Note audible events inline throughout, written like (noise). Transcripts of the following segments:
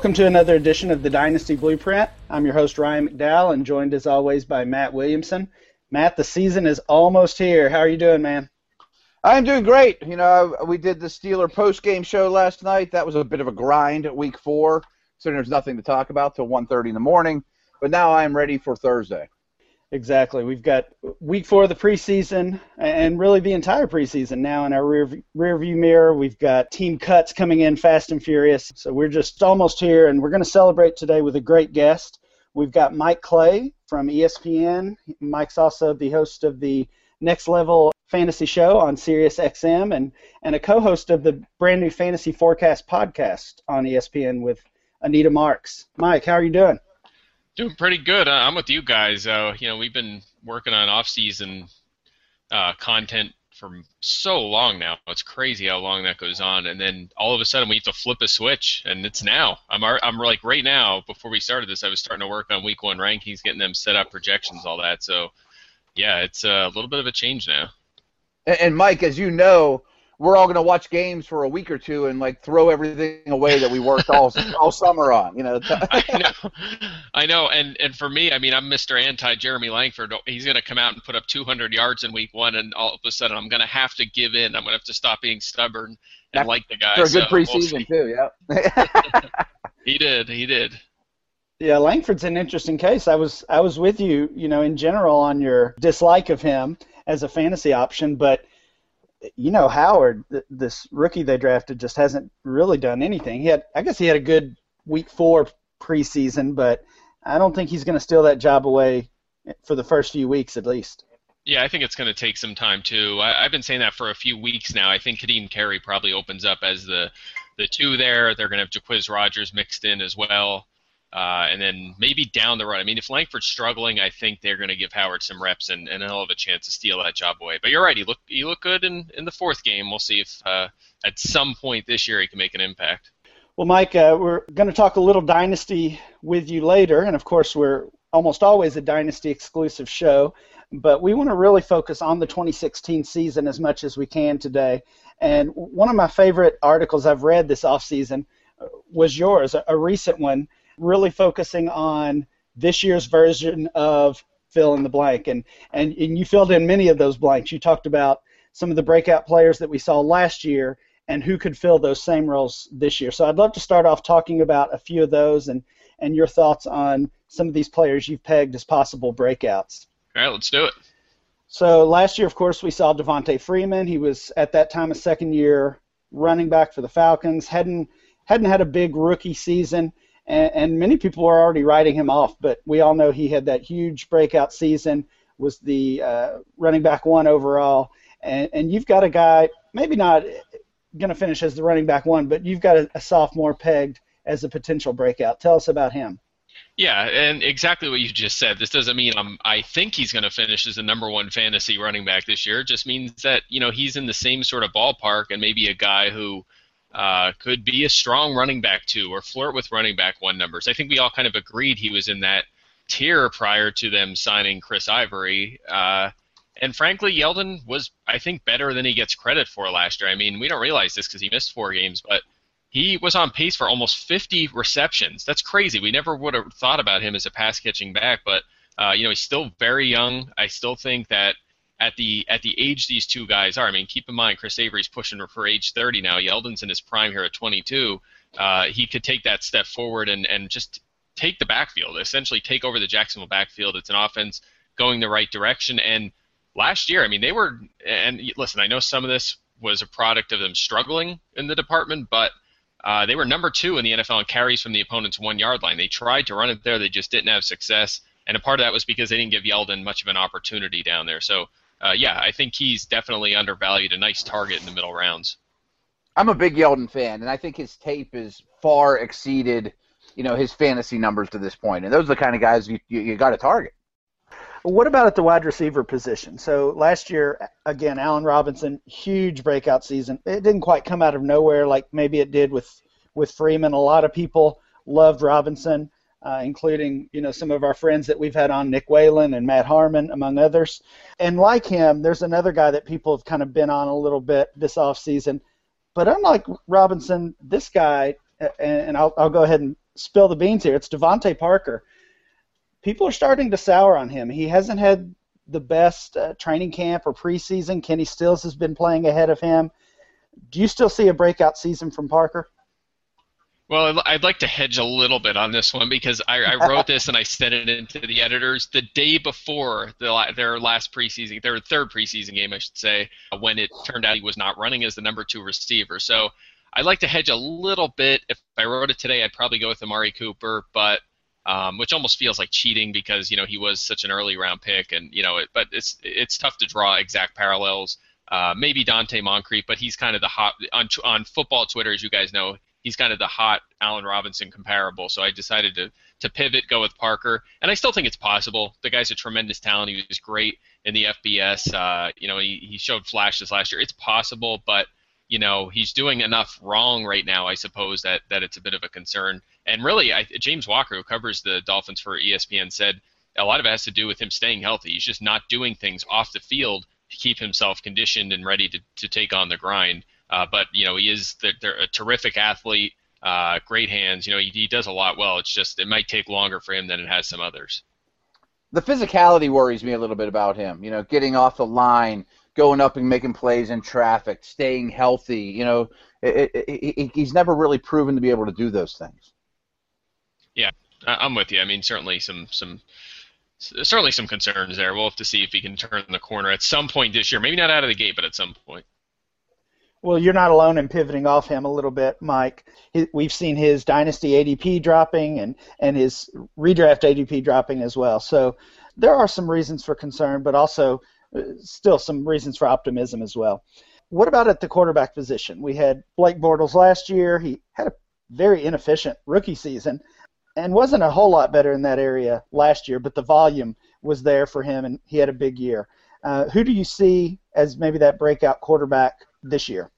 Welcome to another edition of the Dynasty Blueprint. I'm your host, Ryan McDowell, and joined as always by Matt Williamson. Matt, the season is almost here. How are you doing, man? I'm doing great. You know, we did the Steeler post game show last night. That was a bit of a grind at week four, so there's nothing to talk about till 1.30 in the morning. But now I'm ready for Thursday. Exactly. We've got week four of the preseason and really the entire preseason now in our rear, rear view mirror. We've got team cuts coming in fast and furious. So we're just almost here, and we're going to celebrate today with a great guest. We've got Mike Clay from ESPN. Mike's also the host of the Next Level Fantasy Show on Sirius XM and, and a co host of the brand new Fantasy Forecast podcast on ESPN with Anita Marks. Mike, how are you doing? Doing pretty good. Uh, I'm with you guys. Uh, you know, we've been working on off-season uh, content for so long now. It's crazy how long that goes on, and then all of a sudden we have to flip a switch, and it's now. I'm I'm like right now. Before we started this, I was starting to work on week one rankings, getting them set up, projections, all that. So, yeah, it's a little bit of a change now. And, and Mike, as you know, we're all going to watch games for a week or two and like throw everything away that we worked all (laughs) all summer on. You know. (laughs) I know, I know, and and for me, I mean, I'm Mr. Anti Jeremy Langford. He's going to come out and put up 200 yards in week one, and all of a sudden, I'm going to have to give in. I'm going to have to stop being stubborn and like the guy. For a good so preseason we'll too, yeah. (laughs) he did. He did. Yeah, Langford's an interesting case. I was I was with you, you know, in general on your dislike of him as a fantasy option, but you know Howard, th- this rookie they drafted, just hasn't really done anything. He had, I guess, he had a good week four preseason, but I don't think he's going to steal that job away for the first few weeks at least. Yeah, I think it's going to take some time too. I, have been saying that for a few weeks now. I think Kadeem Carey probably opens up as the the two there. They're going to have Jacquizz Rodgers mixed in as well. Uh, and then maybe down the road, I mean, if Langford's struggling, I think they're going to give Howard some reps, and, and he'll have a chance to steal that job away. But you're right, he looked he looked good in, in the fourth game. We'll see if uh, at some point this year he can make an impact. Well, Mike, uh, we're going to talk a little dynasty with you later, and of course, we're almost always a dynasty exclusive show. But we want to really focus on the 2016 season as much as we can today. And one of my favorite articles I've read this offseason was yours, a, a recent one really focusing on this year's version of fill in the blank. And, and, and you filled in many of those blanks. You talked about some of the breakout players that we saw last year and who could fill those same roles this year. So I'd love to start off talking about a few of those and, and your thoughts on some of these players you've pegged as possible breakouts. All right, let's do it. So last year, of course, we saw Devonta Freeman. He was at that time a second year running back for the Falcons. hadn't hadn't had a big rookie season and, and many people were already writing him off. But we all know he had that huge breakout season, was the uh, running back one overall, and, and you've got a guy maybe not going to finish as the running back one, but you've got a, a sophomore pegged as a potential breakout. Tell us about him. Yeah, and exactly what you just said. This doesn't mean I'm, I think he's going to finish as the number one fantasy running back this year. It just means that you know he's in the same sort of ballpark and maybe a guy who uh, could be a strong running back two or flirt with running back one numbers. I think we all kind of agreed he was in that tier prior to them signing Chris Ivory. Uh, and frankly, Yeldon was, I think, better than he gets credit for last year. I mean, we don't realize this because he missed four games, but he was on pace for almost 50 receptions. That's crazy. We never would have thought about him as a pass catching back, but uh, you know he's still very young. I still think that at the at the age these two guys are. I mean, keep in mind Chris Ivory's pushing for age 30 now. Yeldon's in his prime here at 22. Uh, he could take that step forward and and just take the backfield, essentially take over the Jacksonville backfield. It's an offense going the right direction. And last year, I mean, they were. And listen, I know some of this was a product of them struggling in the department, but uh, they were number two in the NFL in carries from the opponent's one yard line. They tried to run it there, they just didn't have success. And a part of that was because they didn't give Yeldon much of an opportunity down there. So uh, yeah, I think he's definitely undervalued. A nice target in the middle rounds. I'm a big Yeldon fan, and I think his tape is far exceeded, you know, his fantasy numbers to this point. And those are the kind of guys you you, you got to target. What about at the wide receiver position? So last year, again, Allen Robinson, huge breakout season. It didn't quite come out of nowhere like maybe it did with with Freeman. A lot of people loved Robinson. Uh, including you know some of our friends that we've had on, Nick Whalen and Matt Harmon, among others. And like him, there's another guy that people have kind of been on a little bit this off season. But unlike Robinson, this guy, and I'll, I'll go ahead and spill the beans here. It's DeVante Parker. People are starting to sour on him. He hasn't had the best uh, training camp or preseason. Kenny Stills has been playing ahead of him. Do you still see a breakout season from Parker? Well, I'd like to hedge a little bit on this one because I, I wrote this and I sent it into the editors the day before the, their last preseason, their third preseason game, I should say, when it turned out he was not running as the number two receiver. So I'd like to hedge a little bit. If I wrote it today, I'd probably go with Amari Cooper, but um, which almost feels like cheating because you know he was such an early round pick, and you know, it, but it's it's tough to draw exact parallels. Uh, maybe Donte Moncrief, but he's kind of the hot on on football Twitter, as you guys know he's kind of the hot Allen Robinson comparable. So I decided to to pivot, go with Parker, and I still think it's possible. The guy's a tremendous talent. He was great in the FBS. Uh, you know, he, he showed flashes last year. It's possible, but you know he's doing enough wrong right now. I suppose that that it's a bit of a concern. And really, I, James Walker, who covers the Dolphins for ESPN, said a lot of it has to do with him staying healthy. He's just not doing things off the field to keep himself conditioned and ready to, to take on the grind. Uh, but you know, he is they're a terrific athlete, uh, great hands. You know, he, he does a lot well. It's just it might take longer for him than it has some others. The physicality worries me a little bit about him. You know, getting off the line, going up and making plays in traffic, staying healthy. You know, it, it, it, he's never really proven to be able to do those things. Yeah, I'm with you. I mean, certainly some some certainly some concerns there. We'll have to see if he can turn the corner at some point this year. Maybe not out of the gate, but at some point. Well, you're not alone in pivoting off him a little bit, Mike. We've seen his dynasty ADP dropping and, and his redraft ADP dropping as well. So there are some reasons for concern, but also uh, still some reasons for optimism as well. What about at the quarterback position? We had Blake Bortles last year. He had a very inefficient rookie season and wasn't a whole lot better in that area last year, but the volume was there for him and he had a big year. Uh, who do you see as maybe that breakout quarterback this year.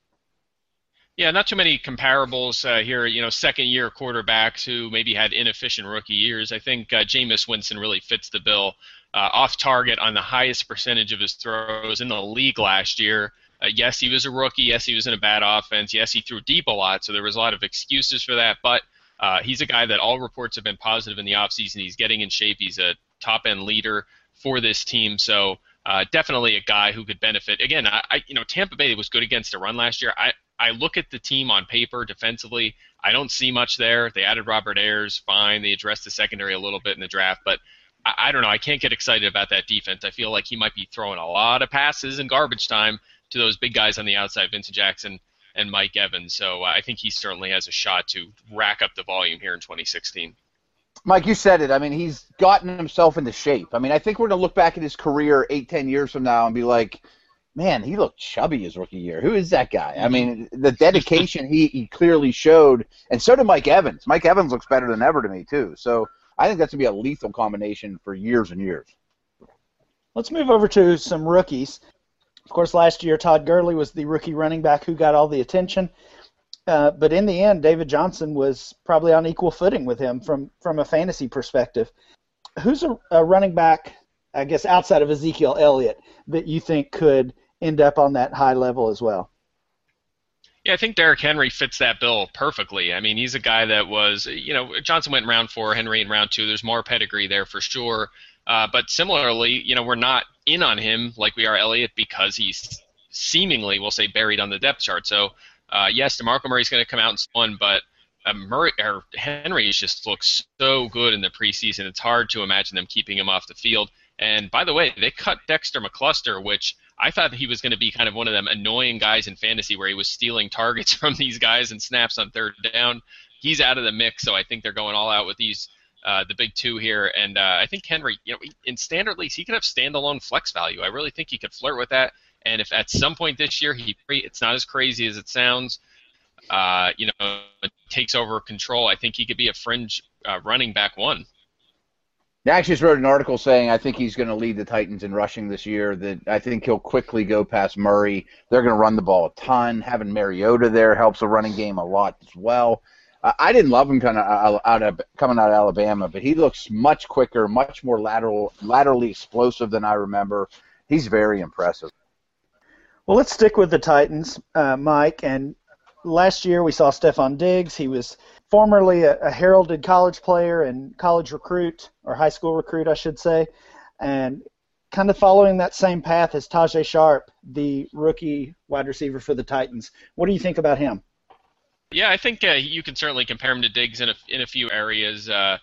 Yeah, not too many comparables uh, here. You know, second-year quarterbacks who maybe had inefficient rookie years. I think uh, Jameis Winston really fits the bill. Uh, off target on the highest percentage of his throws in the league last year. Uh, yes, he was a rookie. Yes, he was in a bad offense. Yes, he threw deep a lot, so there was a lot of excuses for that. But uh, he's a guy that all reports have been positive in the offseason. He's getting in shape. He's a top-end leader for this team. So uh, definitely a guy who could benefit. Again, I, I, you know Tampa Bay was good against a run last year. I I look at the team on paper defensively. I don't see much there. They added Robert Ayers, fine. They addressed the secondary a little bit in the draft, but I, I don't know. I can't get excited about that defense. I feel like he might be throwing a lot of passes in garbage time to those big guys on the outside, Vincent Jackson and Mike Evans. So uh, I think he certainly has a shot to rack up the volume here in 2016. Mike, you said it. I mean, he's gotten himself into shape. I mean, I think we're going to look back at his career eight, ten years from now and be like, man, he looked chubby his rookie year. Who is that guy? I mean, the dedication he, he clearly showed, and so did Mike Evans. Mike Evans looks better than ever to me, too. So I think that's going to be a lethal combination for years and years. Let's move over to some rookies. Of course, last year, Todd Gurley was the rookie running back who got all the attention. Uh, but in the end, David Johnson was probably on equal footing with him from from a fantasy perspective. Who's a, a running back, I guess, outside of Ezekiel Elliott that you think could end up on that high level as well? Yeah, I think Derrick Henry fits that bill perfectly. I mean, he's a guy that was, you know, Johnson went in round four, Henry in round two. There's more pedigree there for sure. Uh, but similarly, you know, we're not in on him like we are Elliott because he's seemingly, we'll say, buried on the depth chart. So uh, yes, DeMarco Murray's going to come out and one, but uh, Murray or Henry just looks so good in the preseason. It's hard to imagine them keeping him off the field. And by the way, they cut Dexter McCluster, which I thought he was going to be kind of one of them annoying guys in fantasy where he was stealing targets (laughs) from these guys and snaps on third down. He's out of the mix, so I think they're going all out with these uh, the big two here. And uh, I think Henry, you know, in standard leagues, he could have standalone flex value. I really think he could flirt with that. And if at some point this year he it's not as crazy as it sounds, uh, you know, takes over control, I think he could be a fringe uh, running back one. I actually just wrote an article saying I think he's going to lead the Titans in rushing this year. That I think he'll quickly go past Murray. They're going to run the ball a ton. Having Mariota there helps the running game a lot as well. I didn't love him kind of out of coming out of Alabama, but he looks much quicker, much more lateral, laterally explosive than I remember. He's very impressive. Well, let's stick with the Titans, uh, Mike. And last year we saw Stefon Diggs. He was formerly a, a, heralded college player and college recruit, or high school recruit, I should say, and kind of following that same path as Tajae Sharpe, the rookie wide receiver for the Titans. What do you think about him? Yeah, I think uh, you can certainly compare him to Diggs in a, in a few areas. Uh,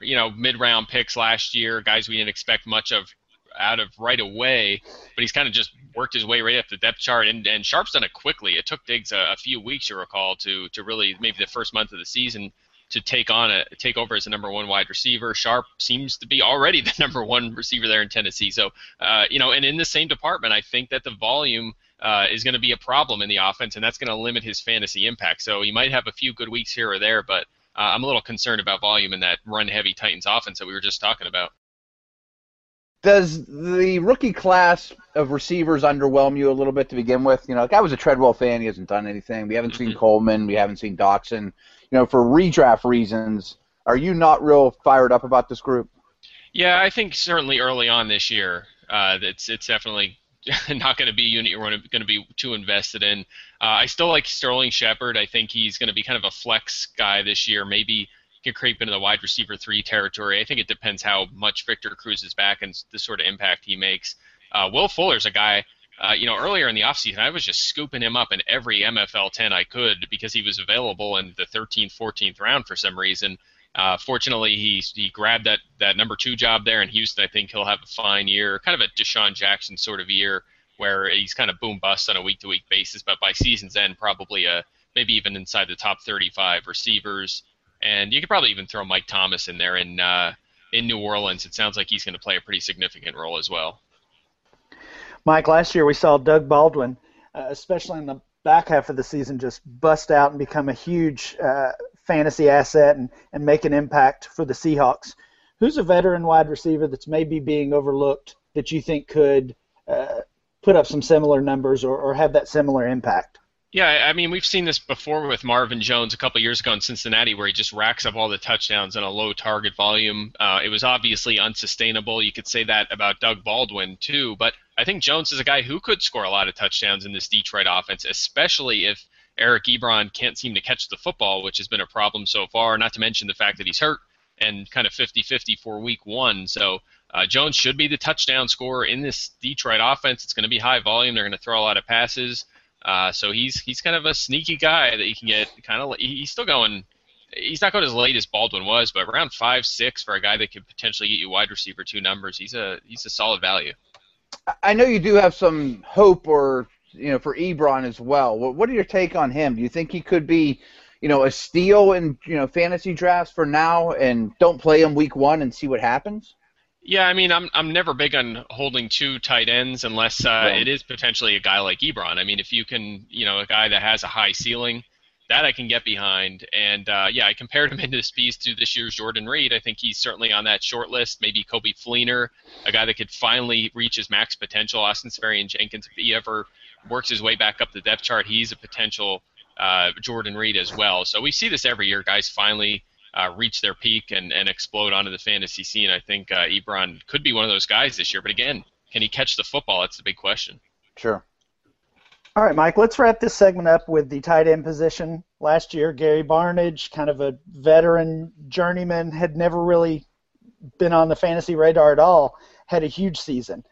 you know, mid-round picks last year, guys we didn't expect much of out of right away, but he's kind of just worked his way right up the depth chart. And, and Sharpe's done it quickly. It took Diggs a, a few weeks, you recall, to to really maybe the first month of the season to take on a take over as the number one wide receiver. Sharpe seems to be already (laughs) the number one receiver there in Tennessee. So uh, you know, and in the same department, I think that the volume uh, is going to be a problem in the offense, and that's going to limit his fantasy impact. So you might have a few good weeks here or there, but uh, I'm a little concerned about volume in that run-heavy Titans offense that we were just talking about. Does the rookie class of receivers underwhelm you a little bit to begin with? You know, like I was a Treadwell fan; he hasn't done anything. We haven't seen mm-hmm. Coleman, we haven't seen Doctson. You know, for redraft reasons, are you not real fired up about this group? Yeah, I think certainly early on this year, uh, it's it's definitely (laughs) not going to be a unit you're going to be too invested in. Uh, I still like Sterling Shepard. I think he's going to be kind of a flex guy this year. Maybe can creep into the wide receiver three territory. I think it depends how much Victor Cruz is back and the sort of impact he makes. Uh, Will Fuller's a guy. Uh, you know, earlier in the offseason, I was just scooping him up in every MFL 10 I could because he was available in the 13th, 14th round for some reason. Uh, fortunately, he he grabbed that that number two job there in Houston. I think he'll have a fine year, kind of a DeSean Jackson sort of year, where he's kind of boom bust on a week to week basis. But by season's end, probably a maybe even inside the top 35 receivers. And you could probably even throw Mike Thomas in there in uh, in New Orleans. It sounds like he's going to play a pretty significant role as well. Mike, last year we saw Doug Baldwin, uh, especially in the back half of the season, just bust out and become a huge uh, fantasy asset and, and make an impact for the Seahawks. Who's a veteran wide receiver that's maybe being overlooked that you think could uh, put up some similar numbers or, or have that similar impact? Yeah, I mean, we've seen this before with Marvin Jones a couple years ago in Cincinnati, where he just racks up all the touchdowns in a low target volume. Uh, it was obviously unsustainable. You could say that about Doug Baldwin too, but I think Jones is a guy who could score a lot of touchdowns in this Detroit offense, especially if Eric Ebron can't seem to catch the football, which has been a problem so far, not to mention the fact that he's hurt and kind of 50 50 for week one. So uh, Jones should be the touchdown scorer in this Detroit offense. It's going to be high volume. They're going to throw a lot of passes. Uh, so he's he's kind of a sneaky guy that you can get kind of he's still going he's not going as late as Baldwin was, but around five six for a guy that could potentially get you wide receiver two numbers. He's a he's a solid value. I know you do have some hope or you know, for Ebron as well. What, are your take on him? Do you think he could be, you know, a steal in you know fantasy drafts for now, and don't play him week one and see what happens? Yeah, I mean, I'm I'm never big on holding two tight ends unless uh, right. it is potentially a guy like Ebron. I mean, if you can, you know, a guy that has a high ceiling, that I can get behind. And uh, yeah, I compared him in this piece to this year's Jordan Reed. I think he's certainly on that short list. Maybe Coby Fleener, a guy that could finally reach his max potential. Austin Seferian-Jenkins, if he ever works his way back up the depth chart, he's a potential uh, Jordan Reed as well. So we see this every year. Guys finally uh, reach their peak and, and explode onto the fantasy scene. I think uh, Ebron could be one of those guys this year. But again, can he catch the football? That's the big question. Sure. All right, Mike, let's wrap this segment up with the tight end position. Last year, Gary Barnidge, kind of a veteran journeyman, had never really been on the fantasy radar at all, had a huge season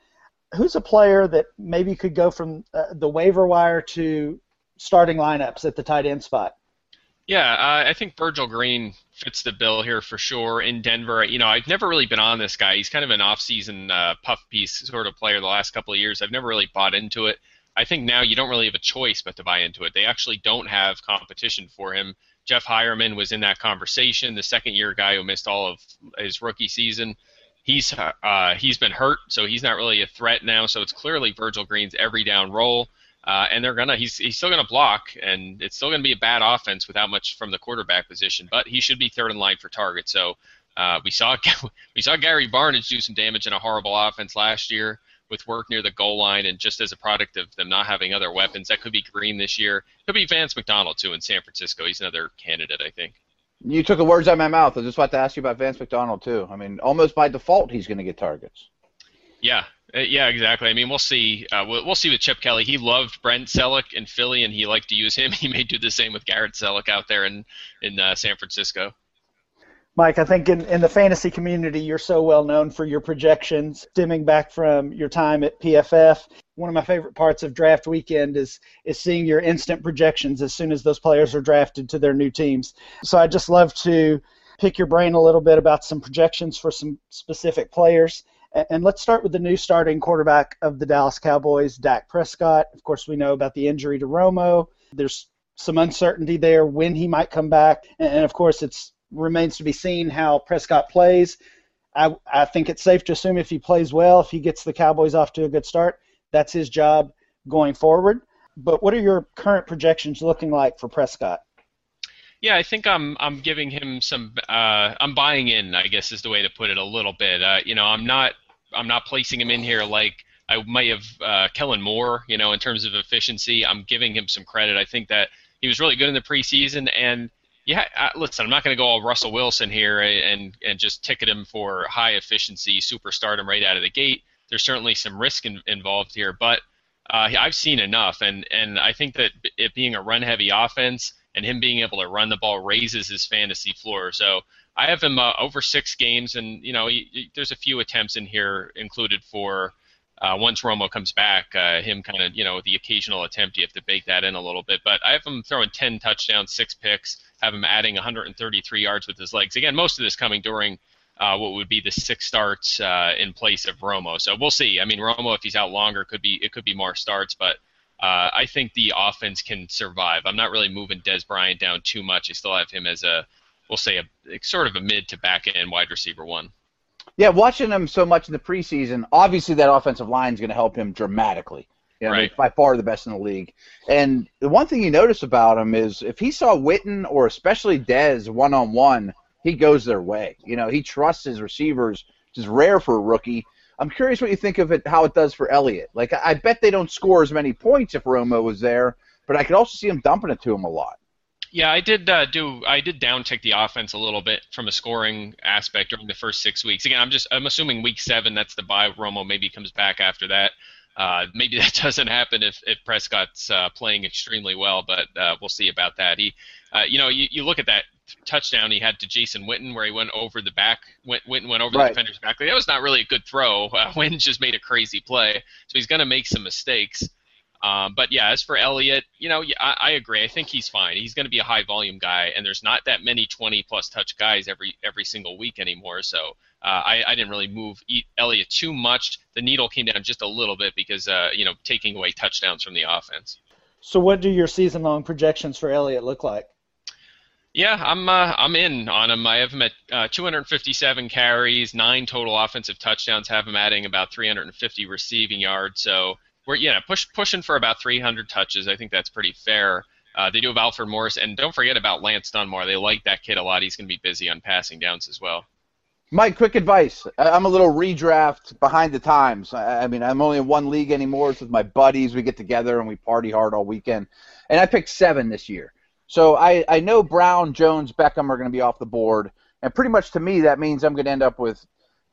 who's a player that maybe could go from uh, the waiver wire to starting lineups at the tight end spot? Yeah, uh, I think Virgil Green fits the bill here for sure in Denver. You know, I've never really been on this guy. He's kind of an off-season uh, puff piece sort of player the last couple of years. I've never really bought into it. I think now you don't really have a choice but to buy into it. They actually don't have competition for him. Jeff Heuerman was in that conversation, the second-year guy who missed all of his rookie season he's uh, he's been hurt, so he's not really a threat now. So it's clearly Virgil Green's every down role, uh, and they're gonna he's he's still gonna block, and it's still gonna be a bad offense without much from the quarterback position. But he should be third in line for targets. So uh, we saw (laughs) we saw Gary Barnidge do some damage in a horrible offense last year with work near the goal line, and just as a product of them not having other weapons, that could be Green this year. Could be Vance McDonald too in San Francisco. He's another candidate, I think. You took the words out of my mouth. I was just about to ask you about Vance McDonald too. I mean, almost by default, he's going to get targets. Yeah, yeah, exactly. I mean, we'll see. Uh, we'll, we'll see with Chip Kelly. He loved Brent Celek in Philly, and he liked to use him. (laughs) He may do the same with Garrett Celek out there in in uh, San Francisco. Mike, I think in, in the fantasy community, you're so well known for your projections, stemming back from your time at PFF. One of my favorite parts of draft weekend is is seeing your instant projections as soon as those players are drafted to their new teams. So I just love to pick your brain a little bit about some projections for some specific players. And let's start with the new starting quarterback of the Dallas Cowboys, Dak Prescott. Of course, we know about the injury to Romo. There's some uncertainty there when he might come back, and of course, it remains to be seen how Prescott plays. I, I think it's safe to assume if he plays well, if he gets the Cowboys off to a good start, that's his job going forward. But what are your current projections looking like for Prescott? Yeah, I think I'm I'm giving him some uh, I'm buying in. I guess is the way to put it a little bit. Uh, you know, I'm not I'm not placing him in here like I might have uh, Kellen Moore. You know, in terms of efficiency, I'm giving him some credit. I think that he was really good in the preseason, and yeah, uh, listen, I'm not going to go all Russell Wilson here and and just ticket him for high efficiency superstardom right out of the gate. There's certainly some risk in, involved here, but uh, I've seen enough, and and I think that it being a run heavy offense and him being able to run the ball raises his fantasy floor. So I have him uh, over six games, and you know he, he, there's a few attempts in here included for uh, once Romo comes back, uh, him kind of, you know, the occasional attempt, you have to bake that in a little bit. But I have him throwing 10 touchdowns, six picks, have him adding 133 yards with his legs. Again, most of this coming during uh, what would be the six starts uh, in place of Romo. So we'll see. I mean, Romo, if he's out longer, could be it could be more starts, but uh, I think the offense can survive. I'm not really moving Dez Bryant down too much. I still have him as a, we'll say, a sort of a mid to back end wide receiver one. Yeah, watching him so much in the preseason, obviously that offensive line is going to help him dramatically. You know, right. by far the best in the league. And the one thing you notice about him is if he saw Witten or especially Dez one on one, he goes their way. You know, he trusts his receivers, which is rare for a rookie. I'm curious what you think of it, how it does for Elliott. Like, I bet they don't score as many points if Romo was there, but I could also see him dumping it to him a lot. Yeah, I did uh, do. I did downtick the offense a little bit from a scoring aspect during the first six weeks. Again, I'm just I'm assuming week seven that's the bye. Romo maybe comes back after that. Uh, maybe (laughs) that doesn't happen if, if Prescott's uh, playing extremely well, but uh, we'll see about that. He, uh, you know, you, you look at that touchdown he had to Jason Witten where he went over the back, went, Witten went over right. the defender's back. That was not really a good throw. Uh, (laughs) Witten just made a crazy play, so he's going to make some mistakes. Um, but yeah, as for Elliott, you know, yeah, I, I agree. I think he's fine. He's going to be a high volume guy, and there's not that many 20 plus touch guys every every single week anymore. So uh, I, I didn't really move Elliott too much. The needle came down just a little bit because uh, you know taking away touchdowns from the offense. So what do your season long projections for Elliott look like? Yeah, I'm uh, I'm in on him. I have him at uh, 257 carries, nine total offensive touchdowns. Have him adding about 350 receiving yards. So we're yeah push pushing for about 300 touches. I think that's pretty fair. Uh, they do have Alfred Morris, and don't forget about Lance Dunbar. They like that kid a lot. He's going to be busy on passing downs as well. Mike, quick advice. I'm a little redraft behind the times. I mean, I'm only in one league anymore. It's with my buddies. We get together and we party hard all weekend. And I picked seven this year. So I, I know Brown, Jones, Beckham are going to be off the board. And pretty much to me, that means I'm going to end up with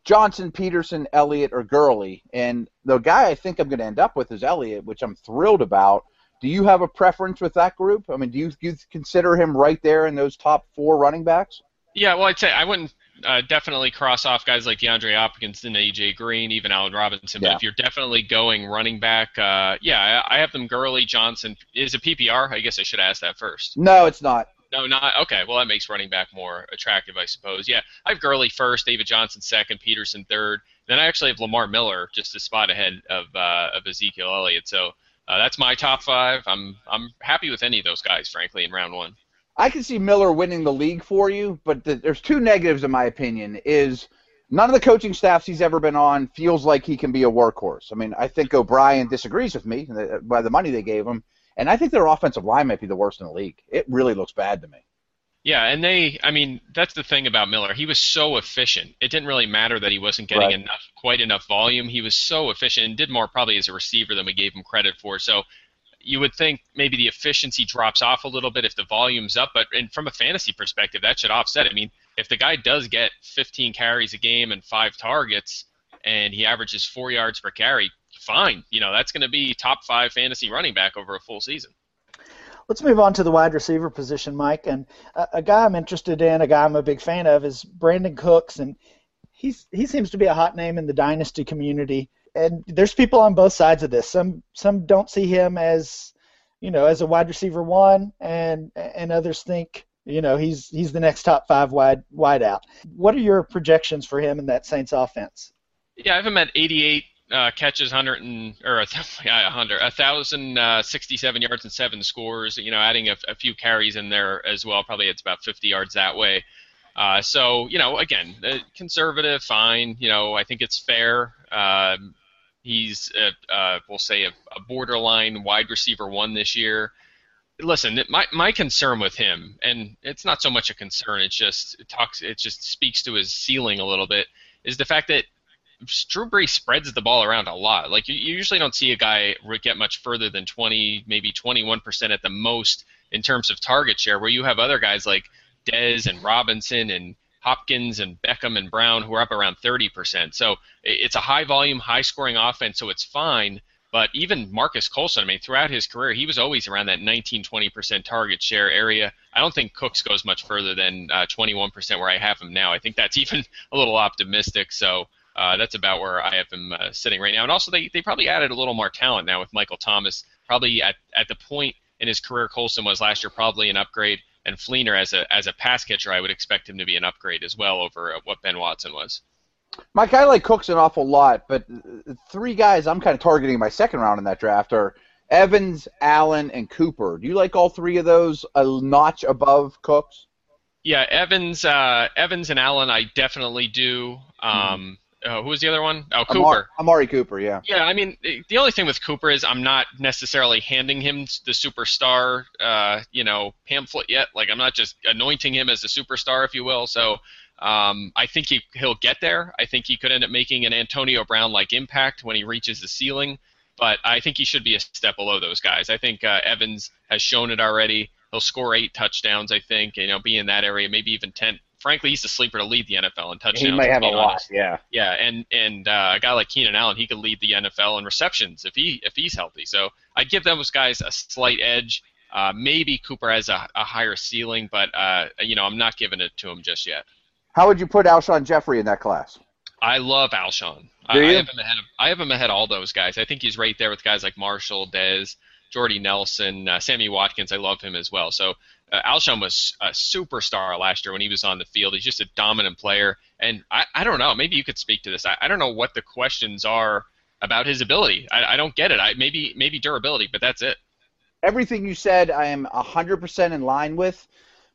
Johnson, Peterson, Elliott, or Gurley. And the guy I think I'm going to end up with is Elliott, which I'm thrilled about. Do you have a preference with that group? I mean, do you, do you consider him right there in those top four running backs? Yeah, well, I'd say I wouldn't uh, definitely cross off guys like DeAndre Hopkins and AJ Green, even Allen Robinson. But Yeah. if you're definitely going running back, uh, yeah, I, I have them Gurley, Johnson. Is it PPR? I guess I should ask that first. No, it's not. No, not okay. Well, that makes running back more attractive, I suppose. Yeah, I have Gurley first, David Johnson second, Peterson third. Then I actually have Lamar Miller just a spot ahead of uh, of Ezekiel Elliott. So uh, that's my top five. I'm I'm happy with any of those guys, frankly, in round one. I can see Miller winning the league for you, but the, there's two negatives in my opinion. Is none of the coaching staffs he's ever been on feels like he can be a workhorse. I mean, I think O'Brien disagrees with me uh, by the money they gave him, and I think their offensive line might be the worst in the league. It really looks bad to me. Yeah, and they, I mean, that's the thing about Miller. He was so efficient. It didn't really matter that he wasn't getting Right. enough, quite enough volume. He was so efficient and did more probably as a receiver than we gave him credit for. So you would think maybe the efficiency drops off a little bit if the volume's up, but and from a fantasy perspective, that should offset. I mean, if the guy does get 15 carries a game and five targets, and he averages four yards per carry, fine. You know, that's going to be top five fantasy running back over a full season. Let's move on to the wide receiver position, Mike. And a, a guy I'm interested in, a guy I'm a big fan of, is Brandin Cooks, and he's he seems to be a hot name in the dynasty community and there's people on both sides of this. Some some don't see him as you know as a wide receiver one, and and others think you know he's he's the next top five wide wide out. What are your projections for him in that Saints offense? Yeah, I have him at 88 uh, catches, 100 and or (laughs) yeah, 100, 1,067 uh, yards and seven scores. You know, adding a, a, few carries in there as well. Probably it's about 50 yards that way. Uh, so you know, again, uh, conservative, fine. You know, I think it's fair. Um, He's, a, uh, we'll say, a, a, borderline wide receiver one this year. Listen, my my concern with him, and it's not so much a concern. It's just it talks. It just speaks to his ceiling a little bit. Is the fact that Drew Brees spreads the ball around a lot. Like you, you usually don't see a guy get much further than 20, maybe 21% at the most in terms of target share. Where you have other guys like Dez and Robinson and Hopkins and Beckham and Brown, who are up around 30%. So it's a high volume, high scoring offense, so it's fine. But even Marques Colston, I mean, throughout his career, he was always around that 19, 20% target share area. I don't think Cooks goes much further than uh, 21% where I have him now. I think that's (laughs) even a little optimistic. So uh, that's about where I have him uh, sitting right now. And also, they, they probably added a little more talent now with Michael Thomas. Probably at, at the point in his career Colston was last year, probably an upgrade and Fleener as a as a pass catcher, I would expect him to be an upgrade as well over what Ben Watson was. Mike, I like Cooks an awful lot, but three guys I'm kind of targeting my second round in that draft are Evans, Allen, and Cooper. Do you like all three of those a notch above Cooks? Yeah, Evans, uh, Evans and Allen, I definitely do. Um, mm-hmm uh, who was the other one? Oh, Cooper. Amari, Amari Cooper, yeah. Yeah, I mean, the only thing with Cooper is I'm not necessarily handing him the superstar, uh, you know, pamphlet yet. Like I'm not just anointing him as a superstar, if you will. So um, I think he he'll get there. I think he could end up making an Antonio Brown like impact when he reaches the ceiling. But I think he should be a step below those guys. I think uh, Evans has shown it already. He'll score eight touchdowns, I think. You know, be in that area, maybe even ten, frankly, he's a sleeper to lead the NFL in touchdowns. He might have a lot, yeah. Yeah, and and uh, a guy like Keenan Allen, he could lead the NFL in receptions if he if he's healthy. So I give those guys a slight edge. Uh, maybe Cooper has a, a higher ceiling, but uh, you know I'm not giving it to him just yet. How would you put Alshon Jeffery in that class? I love Alshon. Do you? I, I have him ahead of I have him ahead of all those guys. I think he's right there with guys like Marshall, Dez, Jordy Nelson, uh, Sammy Watkins. I love him as well. So uh, Alshon was a superstar last year when he was on the field. He's just a dominant player, and I, I don't know. Maybe you could speak to this. I, I don't know what the questions are about his ability. I, I don't get it. I maybe maybe durability, but that's it. Everything you said, I am hundred percent in line with,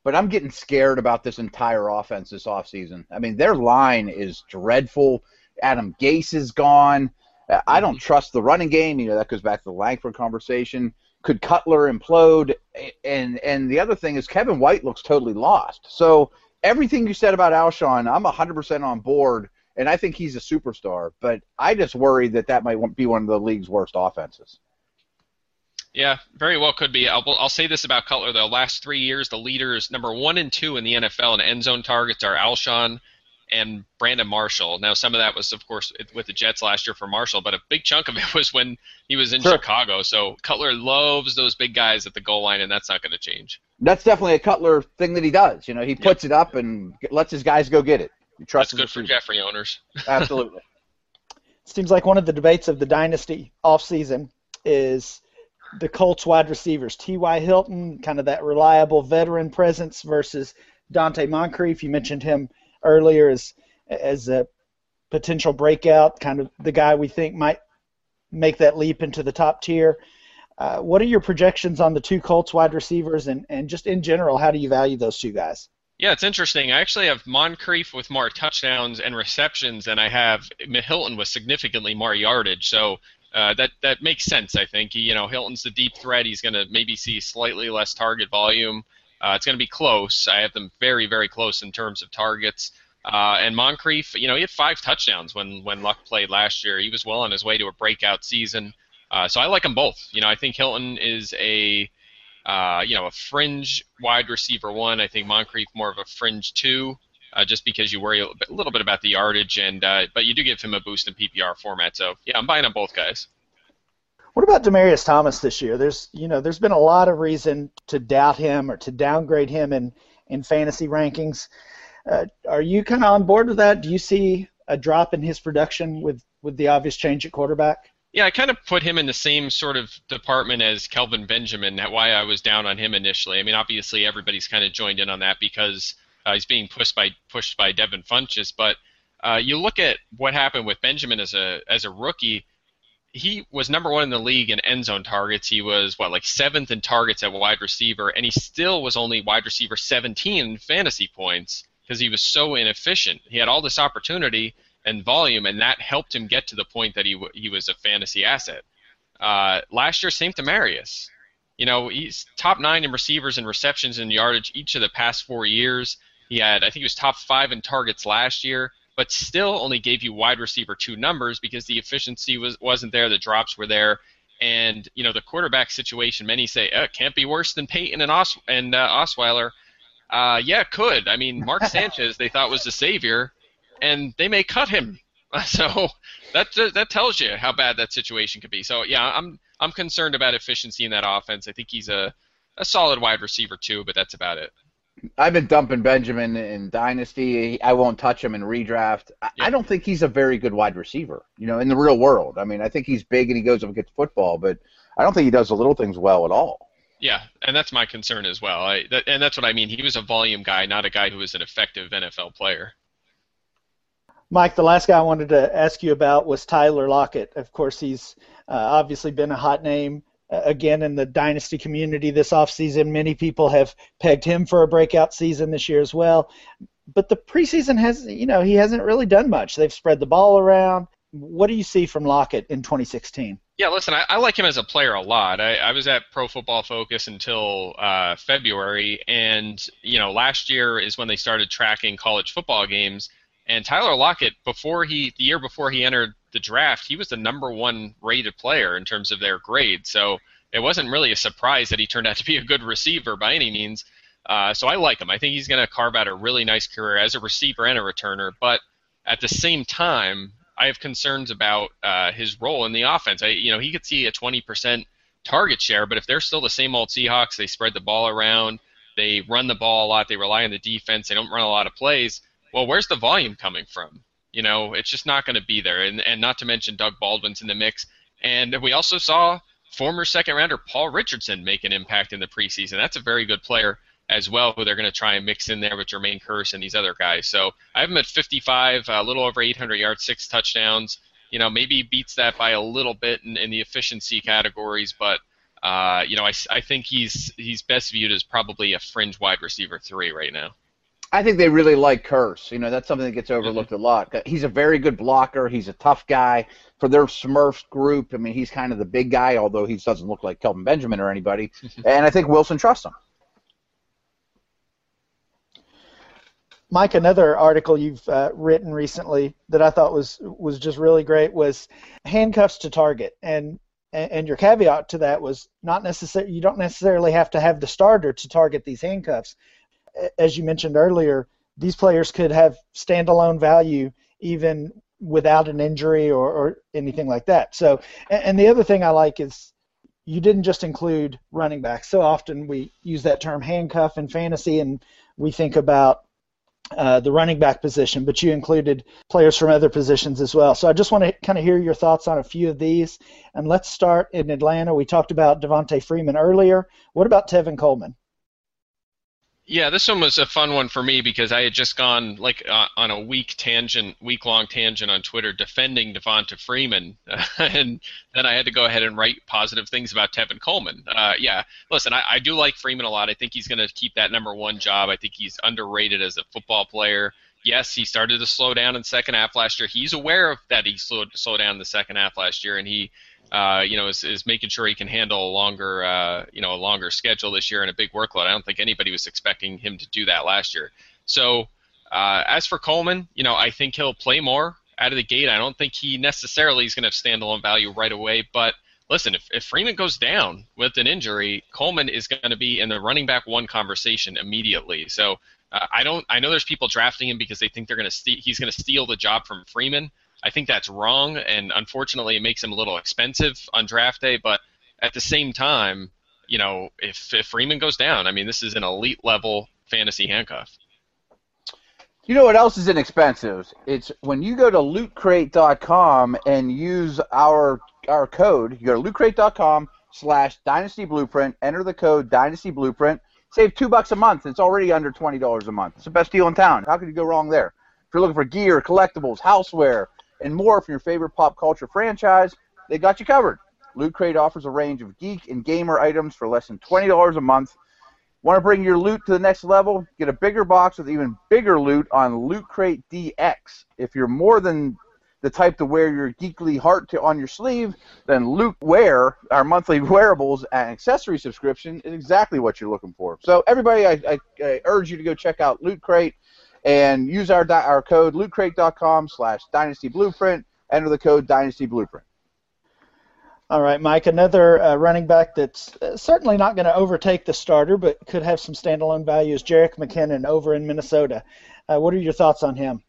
but I'm getting scared about this entire offense this offseason. I mean, their line is dreadful. Adam Gase is gone. I don't mm-hmm. trust the running game. You know that goes back to the Langford conversation could Cutler implode? And and the other thing is Kevin White looks totally lost. So everything you said about Alshon, I'm 100% on board, and I think he's a superstar. But I just worry that that might be one of the league's worst offenses. Yeah, very well could be. I'll, I'll say this about Cutler though. Last three years, the leaders number one and two in the NFL in end zone targets are Alshon and Brandon Marshall. Now, some of that was, of course, with the Jets last year for Marshall, but a big chunk of it (laughs) was when he was in sure. Chicago. So Cutler loves those big guys at the goal line, and that's not going to change. That's definitely a Cutler thing that he does. You know, he puts yep. it up and lets his guys go get it. He trusts that's good for Jeffery owners. (laughs) Absolutely. Seems like one of the debates of the dynasty offseason is the Colts wide receivers. T.Y. Hilton, kind of that reliable veteran presence versus Donte Moncrief. You mentioned him – earlier as as a potential breakout, kind of the guy we think might make that leap into the top tier. Uh, what are your projections on the two Colts wide receivers, and, and just in general, how do you value those two guys? Yeah, it's interesting. I actually have Moncrief with more touchdowns and receptions than I have Hilton with significantly more yardage. So uh, that that makes sense. I think you know Hilton's the deep threat. He's going to maybe see slightly less target volume. Uh, it's going to be close. I have them very, very close in terms of targets. Uh, and Moncrief, you know, he had five touchdowns when when Luck played last year. He was well on his way to a breakout season. Uh, so I like them both. You know, I think Hilton is a uh, you know a fringe wide receiver one. I think Moncrief more of a fringe two. Uh, just because you worry a little, bit, a little bit about the yardage, and uh, but you do give him a boost in PPR format. So yeah, I'm buying on both guys. What about Demaryius Thomas this year? There's you know there's been a lot of reason to doubt him or to downgrade him in in fantasy rankings. Uh, are you kind of on board with that? Do you see a drop in his production with with the obvious change at quarterback? Yeah, I kind of put him in the same sort of department as Kelvin Benjamin. Why I was down on him initially. I mean, obviously everybody's kind of joined in on that because uh, he's being pushed by pushed by Devin Funchess. But uh, you look at what happened with Benjamin as a as a rookie he was number one in the league in end zone targets. He was what like seventh in targets at wide receiver, and he still was only wide receiver 17 in fantasy points because he was so inefficient. He had all this opportunity and volume, and that helped him get to the point that he w- he was a fantasy asset. Uh, last year, same Demaryius. You know, he's top nine in receivers and receptions and yardage each of the past four years. He had, I think, he was top five in targets last year but still only gave you wide receiver two numbers because the efficiency was wasn't there, the drops were there, and you know the quarterback situation. Many say oh, it can't be worse than Peyton and Os- and uh, Osweiler. Uh, yeah, could. I mean, Mark (laughs) Sanchez they thought was the savior, and they may cut him. (laughs) So that that tells you how bad that situation could be. So yeah, I'm I'm concerned about efficiency in that offense. I think he's a a solid wide receiver too, but that's about it. I've been dumping Benjamin in Dynasty. I won't touch him in redraft. I, I don't think he's a very good wide receiver, you know, in the real world. I mean, I think he's big and he goes up and gets football, but I don't think he does the little things well at all. Yeah, and that's my concern as well. I, that, and that's what I mean. He was a volume guy, not a guy who was an effective NFL player. Mike, the last guy I wanted to ask you about was Tyler Lockett. Of course, he's uh, obviously been a hot name again in the dynasty community this offseason. Many people have pegged him for a breakout season this year as well. But the preseason has, you know, he hasn't really done much. They've spread the ball around. What do you see from Lockett in 2016? Yeah, listen, I, I like him as a player a lot. I, I was at Pro Football Focus until uh, February, and you know, last year is when they started tracking college football games. And Tyler Lockett, before he, the year before he entered the draft, he was the number one rated player in terms of their grade. So it wasn't really a surprise that he turned out to be a good receiver by any means. Uh, so I like him. I think he's going to carve out a really nice career as a receiver and a returner. But at the same time, I have concerns about uh, his role in the offense. I, you know, he could see a 20% target share, but if they're still the same old Seahawks, they spread the ball around, they run the ball a lot, they rely on the defense, they don't run a lot of plays. Well, where's the volume coming from? You know, it's just not going to be there. And, and not to mention Doug Baldwin's in the mix. And we also saw former second rounder Paul Richardson make an impact in the preseason. That's a very good player as well, who they're going to try and mix in there with Jermaine Kearse and these other guys. So I have him at 55, a little over 800 yards, six touchdowns. You know, maybe beats that by a little bit in, in the efficiency categories, but uh, you know, I, I think he's he's best viewed as probably a fringe wide receiver three right now. I think they really like Kearse. You know, that's something that gets overlooked mm-hmm. a lot. He's a very good blocker. He's a tough guy for their Smurfs group. I mean, he's kind of the big guy, although he doesn't look like Kelvin Benjamin or anybody. (laughs) and I think Wilson trusts him. Mike, another article you've uh, written recently that I thought was was just really great was handcuffs to target, and and your caveat to that was not necessarily you don't necessarily have to have the starter to target these handcuffs as you mentioned earlier, these players could have standalone value even without an injury or, or anything like that. So, and, the other thing I like is you didn't just include running backs. So often we use that term handcuff in fantasy, and we think about uh, the running back position, but you included players from other positions as well. So I just want to kind of hear your thoughts on a few of these. And let's start in Atlanta. We talked about Devonta Freeman earlier. What about Tevin Coleman? Yeah, this one was a fun one for me because I had just gone like uh, on a week tangent, week long tangent on Twitter defending Devonta Freeman, (laughs) and then I had to go ahead and write positive things about Tevin Coleman. Uh, yeah, listen, I, I do like Freeman a lot. I think he's going to keep that number one job. I think he's underrated as a football player. Yes, he started to slow down in second half last year. He's aware of that he slowed slow down in the second half last year, and he uh, you know, is, is making sure he can handle a longer, uh, you know, a longer schedule this year and a big workload. I don't think anybody was expecting him to do that last year. So, uh, as for Coleman, you know, I think he'll play more out of the gate. I don't think he necessarily is going to have standalone value right away, but listen, if, if Freeman goes down with an injury, Coleman is going to be in the running back one conversation immediately. So uh, I don't. I know there's people drafting him because they think they're going to he's going to steal the job from Freeman. I think that's wrong, and unfortunately, it makes him a little expensive on draft day. But at the same time, you know, if, if Freeman goes down, I mean, this is an elite level fantasy handcuff. You know what else is inexpensive? It's when you go to lootcrate.com and use our our code. You go to lootcrate.com slash dynasty blueprint. Enter the code dynasty blueprint. Save two bucks a month. It's already under twenty dollars a month. It's the best deal in town. How could you go wrong there? If you're looking for gear, collectibles, houseware, and more from your favorite pop culture franchise, they got you covered. Loot Crate offers a range of geek and gamer items for less than twenty dollars a month. Want to bring your loot to the next level? Get a bigger box with even bigger loot on Loot Crate DX. If you're more than the type to wear your geekly heart to, on your sleeve, then Loot Wear, our monthly (laughs) wearables and accessory subscription, is exactly what you're looking for. So everybody, I, I, I urge you to go check out Loot Crate and use our our code lootcrate.com slash dynasty blueprint. Enter the code dynasty blueprint. All right, Mike. Another uh, running back that's uh, certainly not going to overtake the starter, but could have some standalone value is Jerick McKinnon over in Minnesota. Uh, what are your thoughts on him?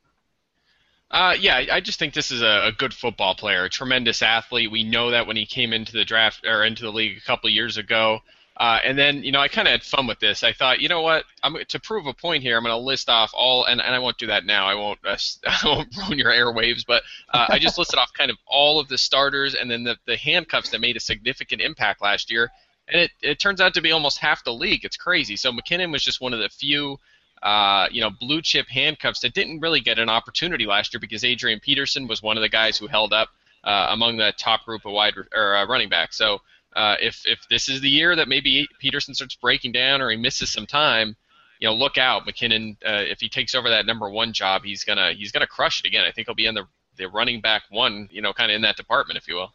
Uh, yeah, I just think this is a, a, good football player, a tremendous athlete. We know that when he came into the draft or into the league a couple years ago. Uh, and then, you know, I kind of had fun with this. I thought, you know what, I'm to prove a point here. I'm going to list off all, and, and I won't do that now. I won't, uh, (laughs) I won't ruin your airwaves. But uh, I just (laughs) listed off kind of all of the starters and then the, the handcuffs that made a significant impact last year. And it, it turns out to be almost half the league. It's crazy. So McKinnon was just one of the few, uh, you know, blue chip handcuffs that didn't really get an opportunity last year because Adrian Peterson was one of the guys who held up uh, among the top group of wide or uh, running backs. So uh, if if this is the year that maybe Peterson starts breaking down or he misses some time, you know, look out. McKinnon, uh, if he takes over that number one job, he's gonna he's gonna crush it again. I think he'll be in the the running back one, you know, kind of in that department, if you will.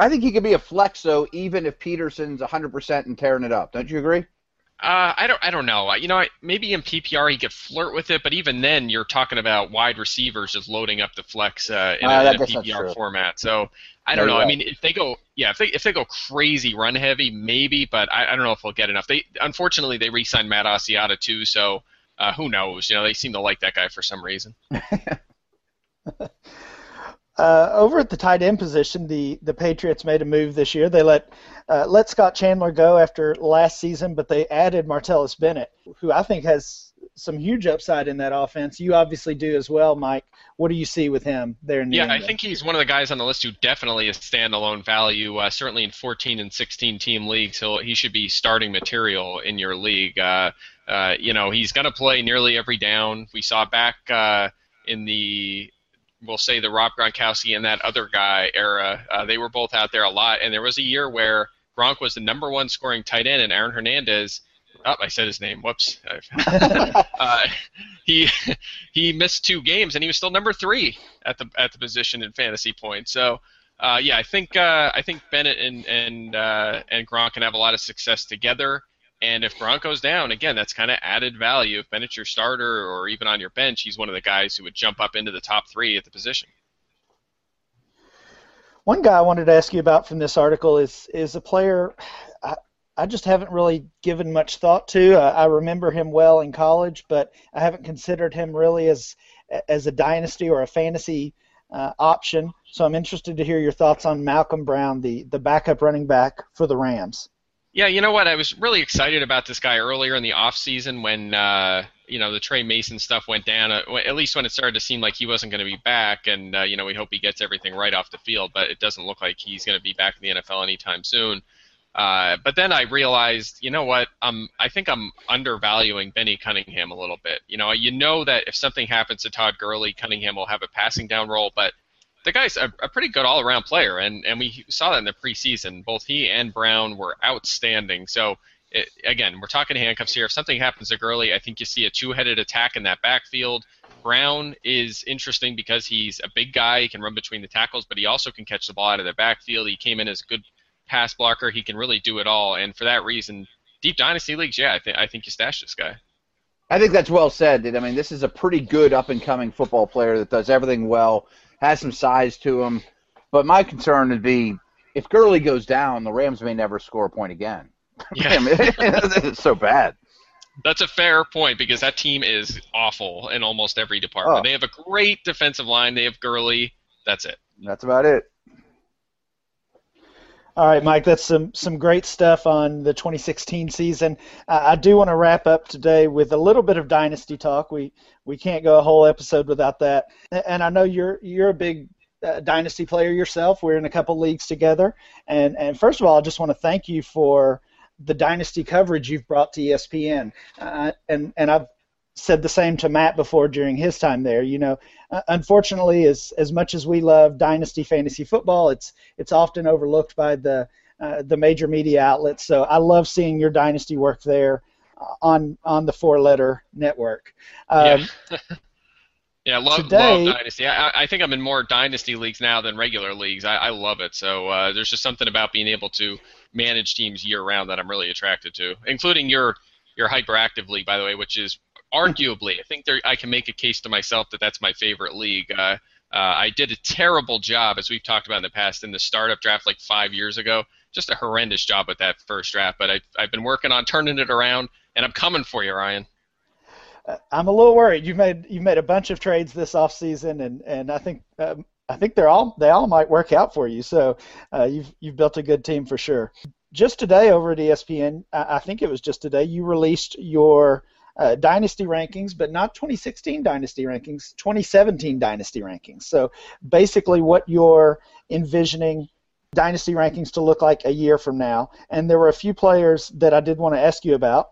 I think he could be a flex though, even if Peterson's 100% and tearing it up. Don't you agree? Uh, I don't. I don't know. You know, maybe in PPR he could flirt with it, but even then, you're talking about wide receivers just loading up the flex uh, in, uh, a, in a PPR format. So I don't know. Right. I mean, if they go, yeah, if they if they go crazy run heavy, maybe, but I, I don't know if they'll get enough. They unfortunately they re-signed Matt Asiata too, so uh, who knows? You know, they seem to like that guy for some reason. (laughs) Uh, over at the tight end position, the, the Patriots made a move this year. They let uh, let Scott Chandler go after last season, but they added Martellus Bennett, who I think has some huge upside in that offense. You obviously do as well, Mike. What do you see with him there? In yeah, I think he's one of the guys on the list who definitely is standalone value. Uh, certainly in 14 and 16 team leagues, he'll he should be starting material in your league. Uh, uh, you know, he's going to play nearly every down. We saw back uh, in the we'll say the Rob Gronkowski and that other guy era. Uh, they were both out there a lot, and there was a year where Gronk was the number one scoring tight end, and Aaron Hernandez. Oh, I said his name. Whoops. (laughs) uh, he (laughs) he missed two games, and he was still number three at the at the position in fantasy points. So. Uh, yeah, I think uh, I think Bennett and and uh, and Gronk can have a lot of success together. And if Gronk goes down, again, that's kind of added value. If Bennett's your starter or even on your bench, he's one of the guys who would jump up into the top three at the position. One guy I wanted to ask you about from this article is is a player I, I just haven't really given much thought to. I, I remember him well in college, but I haven't considered him really as as a dynasty or a fantasy uh, option. So I'm interested to hear your thoughts on Malcolm Brown, the the backup running back for the Rams. Yeah, you know what? I was really excited about this guy earlier in the off season when uh, you know the Tre Mason stuff went down. Uh, at least when it started to seem like he wasn't going to be back, and uh, you know we hope he gets everything right off the field. But it doesn't look like he's going to be back in the NFL anytime soon. Uh, but then I realized, you know what? I think I'm undervaluing Benny Cunningham a little bit. You know, you know that if something happens to Todd Gurley, Cunningham will have a passing down role, but the guy's a, a pretty good all-around player, and and we saw that in the preseason. Both he and Brown were outstanding. So it, again, we're talking handcuffs here. If something happens to Gurley, I think you see a two-headed attack in that backfield. Brown is interesting because he's a big guy. He can run between the tackles, but he also can catch the ball out of the backfield. He came in as a good pass blocker. He can really do it all, and for that reason, deep dynasty leagues, yeah, I think I think you stash this guy. I think that's well said. I mean, this is a pretty good up and coming football player that does everything well has some size to him. But my concern would be if Gurley goes down, the Rams may never score a point again. (laughs) Yeah. it's (laughs) so bad. That's a fair point because that team is awful in almost every department. Oh. They have a great defensive line. They have Gurley. That's it. That's about it. All right, Mike, that's some, some great stuff on the 2016 season. Uh, I do want to wrap up today with a little bit of dynasty talk. We we can't go a whole episode without that. And I know you're you're a big uh, dynasty player yourself. We're in a couple leagues together. And and first of all, I just want to thank you for the dynasty coverage you've brought to ESPN. Uh, and and I've said the same to Matt before during his time there. You know, uh, unfortunately, as as much as we love dynasty fantasy football, it's it's often overlooked by the uh, the major media outlets. So I love seeing your dynasty work there uh, on on the four letter network. Um, yeah. (laughs) yeah, love, today- love dynasty. I, I think I'm in more dynasty leagues now than regular leagues. I, I love it. So uh, there's just something about being able to manage teams year round that I'm really attracted to, including your your hyperactive league, by the way, which is arguably I think there I can make a case to myself that that's my favorite league. Uh, uh, I did a terrible job, as we've talked about in the past, in the startup draft like five years ago. Just a horrendous job with that first draft, but I've, I've been working on turning it around, and I'm coming for you, Ryan. Uh, I'm a little worried. You've made you've made a bunch of trades this off season, and and I think um, I think they're all they all might work out for you. So uh, you've you've built a good team for sure. Just today over at ESPN, I, I think it was just today, you released your uh, dynasty rankings, but not 2016 dynasty rankings, 2017 dynasty rankings. So basically, what you're envisioning dynasty rankings to look like a year from now. And there were a few players that I did want to ask you about.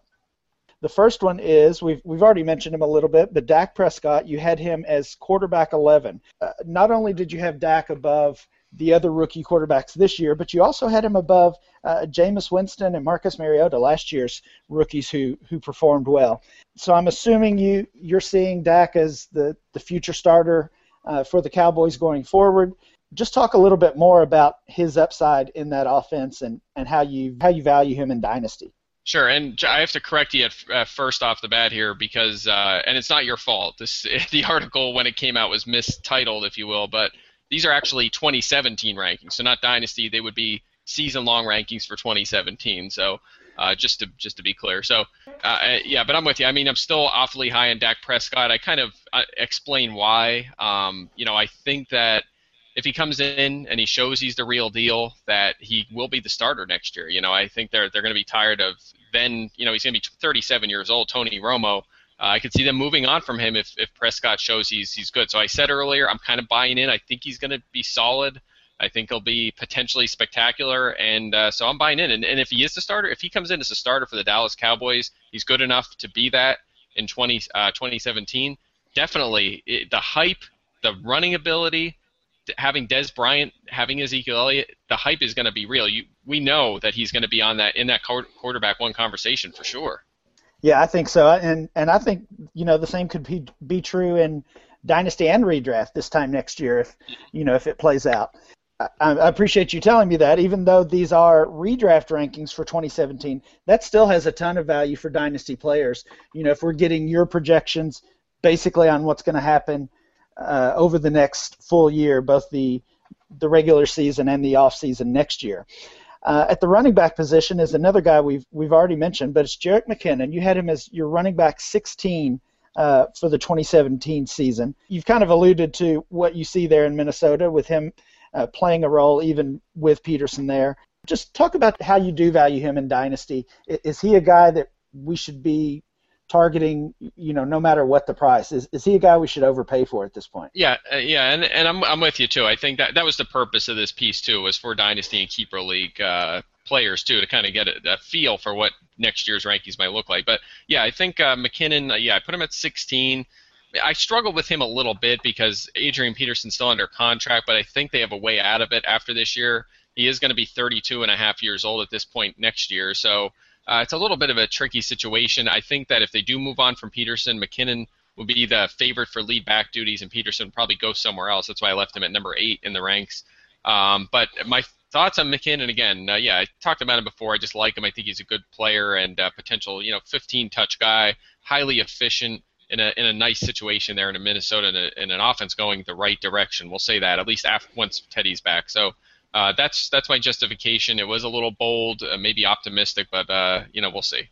The first one is we've we've already mentioned him a little bit, but Dak Prescott. You had him as quarterback 11. Uh, not only did you have Dak above the other rookie quarterbacks this year, but you also had him above uh, Jameis Winston and Marcus Mariota, last year's rookies who who performed well. So I'm assuming you you're seeing Dak as the the future starter uh, for the Cowboys going forward. Just talk a little bit more about his upside in that offense and, and how you how you value him in dynasty. Sure, and I have to correct you at, uh, first off the bat here because, uh, and it's not your fault. This (laughs) the article when it came out was mistitled, if you will, but these are actually 2017 rankings, so not dynasty. They would be season-long rankings for 2017. So uh, just to just to be clear, so uh, yeah, but I'm with you. I mean, I'm still awfully high on Dak Prescott. I kind of uh, explain why. Um, you know, I think that if he comes in and he shows he's the real deal, that he will be the starter next year. You know, I think they're they're going to be tired of then. You know, he's going to be 37 years old, Tony Romo. Uh, I could see them moving on from him if, if Prescott shows he's he's good. So I said earlier, I'm kind of buying in. I think he's going to be solid. I think he'll be potentially spectacular, and uh, so I'm buying in. And, and if he is the starter, if he comes in as a starter for the Dallas Cowboys, he's good enough to be that in 20, uh, 2017. Definitely, it, the hype, the running ability, having Dez Bryant, having Ezekiel Elliott, the hype is going to be real. You, we know that he's going to be on that in that quarterback one conversation for sure. Yeah, I think so, and and I think you know the same could be be true in dynasty and redraft this time next year if you know if it plays out. I, I appreciate you telling me that, even though these are redraft rankings for 2017, that still has a ton of value for dynasty players. You know, if we're getting your projections basically on what's going to happen uh, over the next full year, both the the regular season and the off season next year. Uh, at the running back position is another guy we've we've already mentioned, but it's Jerick McKinnon. You had him as your running back 16 uh, for the 2017 season. You've kind of alluded to what you see there in Minnesota with him uh, playing a role, even with Peterson there. Just talk about how you do value him in dynasty. Is he a guy that we should be targeting, you know, no matter what the price is. Is he a guy we should overpay for at this point? Yeah, uh, yeah, and and I'm I'm with you too. I think that that was the purpose of this piece too, was for dynasty and keeper league uh, players too to kind of get a, a, feel for what next year's rankings might look like. But yeah, I think uh, McKinnon. Uh, yeah, I put him at 16. I struggled with him a little bit because Adrian Peterson's still under contract, but I think they have a way out of it after this year. He is going to be 32 and a half years old at this point next year, so. Uh, it's a little bit of a tricky situation. I think that if they do move on from Peterson, McKinnon will be the favorite for lead back duties, and Peterson probably go somewhere else. That's why I left him at number eight in the ranks. Um, but my thoughts on McKinnon again, uh, yeah, I talked about him before. I just like him. I think he's a good player and uh, potential, you know, 15 touch guy, highly efficient in a in a nice situation there in a Minnesota in, a, in an offense going the right direction. We'll say that at least after once Teddy's back. So uh, that's that's my justification. It was a little bold, uh, maybe optimistic, but uh, you know we'll see.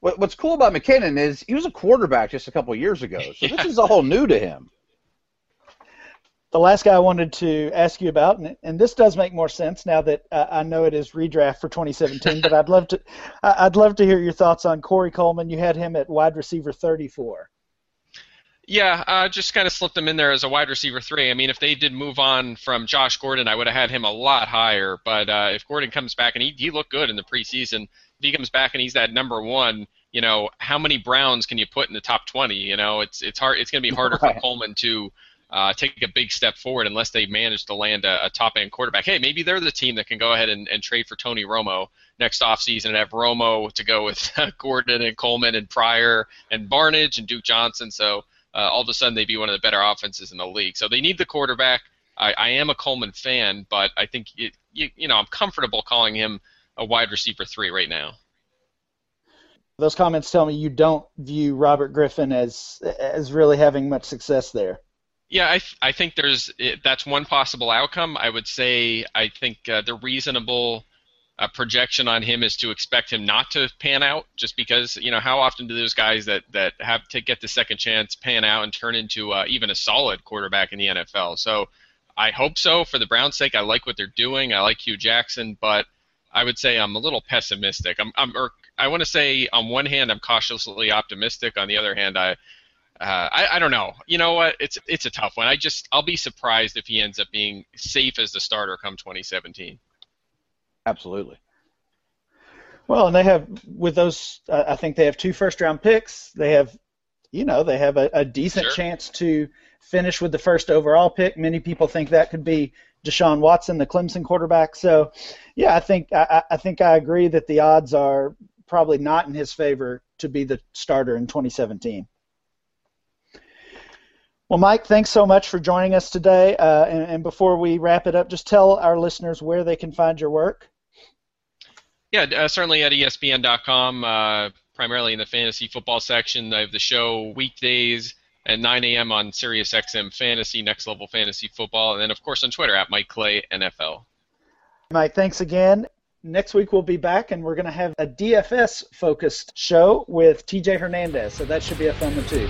What, what's cool about McKinnon is he was a quarterback just a couple of years ago, so yeah. this is all new to him. (laughs) The last guy I wanted to ask you about, and, and this does make more sense now that uh, I know it is redraft for 2017, but I'd love to I'd love to hear your thoughts on Corey Coleman. You had him at wide receiver 34. Yeah, uh, just kind of slipped him in there as a wide receiver three. I mean, if they did move on from Josh Gordon, I would have had him a lot higher. But uh, if Gordon comes back and he, he looked good in the preseason, if he comes back and he's that number one, you know, how many Browns can you put in the top 20? You know, it's it's hard. It's going to be harder right. for Coleman to uh, take a big step forward unless they manage to land a, a top end quarterback. Hey, maybe they're the team that can go ahead and, and trade for Tony Romo next offseason and have Romo to go with (laughs) Gordon and Coleman and Pryor and Barnidge and Duke Johnson. So uh, all of a sudden they'd be one of the better offenses in the league. So they need the quarterback. I, I am a Coleman fan, but I think it, you, you know I'm comfortable calling him a wide receiver three right now. Those comments tell me you don't view Robert Griffin as as really having much success there. Yeah, I, th- I think there's that's one possible outcome. I would say I think uh, the reasonable a projection on him is to expect him not to pan out, just because you know how often do those guys that that have to get the second chance pan out and turn into uh, even a solid quarterback in the NFL? So I hope so for the Browns' sake. I like what they're doing. I like Hue Jackson, but I would say I'm a little pessimistic. I'm, I'm or I want to say on one hand I'm cautiously optimistic. On the other hand, I, uh, I I don't know. You know what? It's it's a tough one. I just I'll be surprised if he ends up being safe as the starter come 2017. Absolutely. Well, and they have with those. Uh, I think they have two first round picks. They have, you know, they have a, a decent sure. chance to finish with the first overall pick. Many people think that could be Deshaun Watson, the Clemson quarterback. So, yeah, I think I, I think I agree that the odds are probably not in his favor to be the starter in 2017. Well, Mike, thanks so much for joining us today. Uh, and, and, before we wrap it up, just tell our listeners where they can find your work. Yeah, uh, certainly at ESPN.com, uh, primarily in the fantasy football section. I have the show weekdays at 9 a.m. on SiriusXM Fantasy, Next Level Fantasy Football, and then, of course, on Twitter at Mike Clay NFL. Mike, thanks again. Next week we'll be back and we're going to have a DFS focused show with TJ Hernandez, so that should be a fun one too.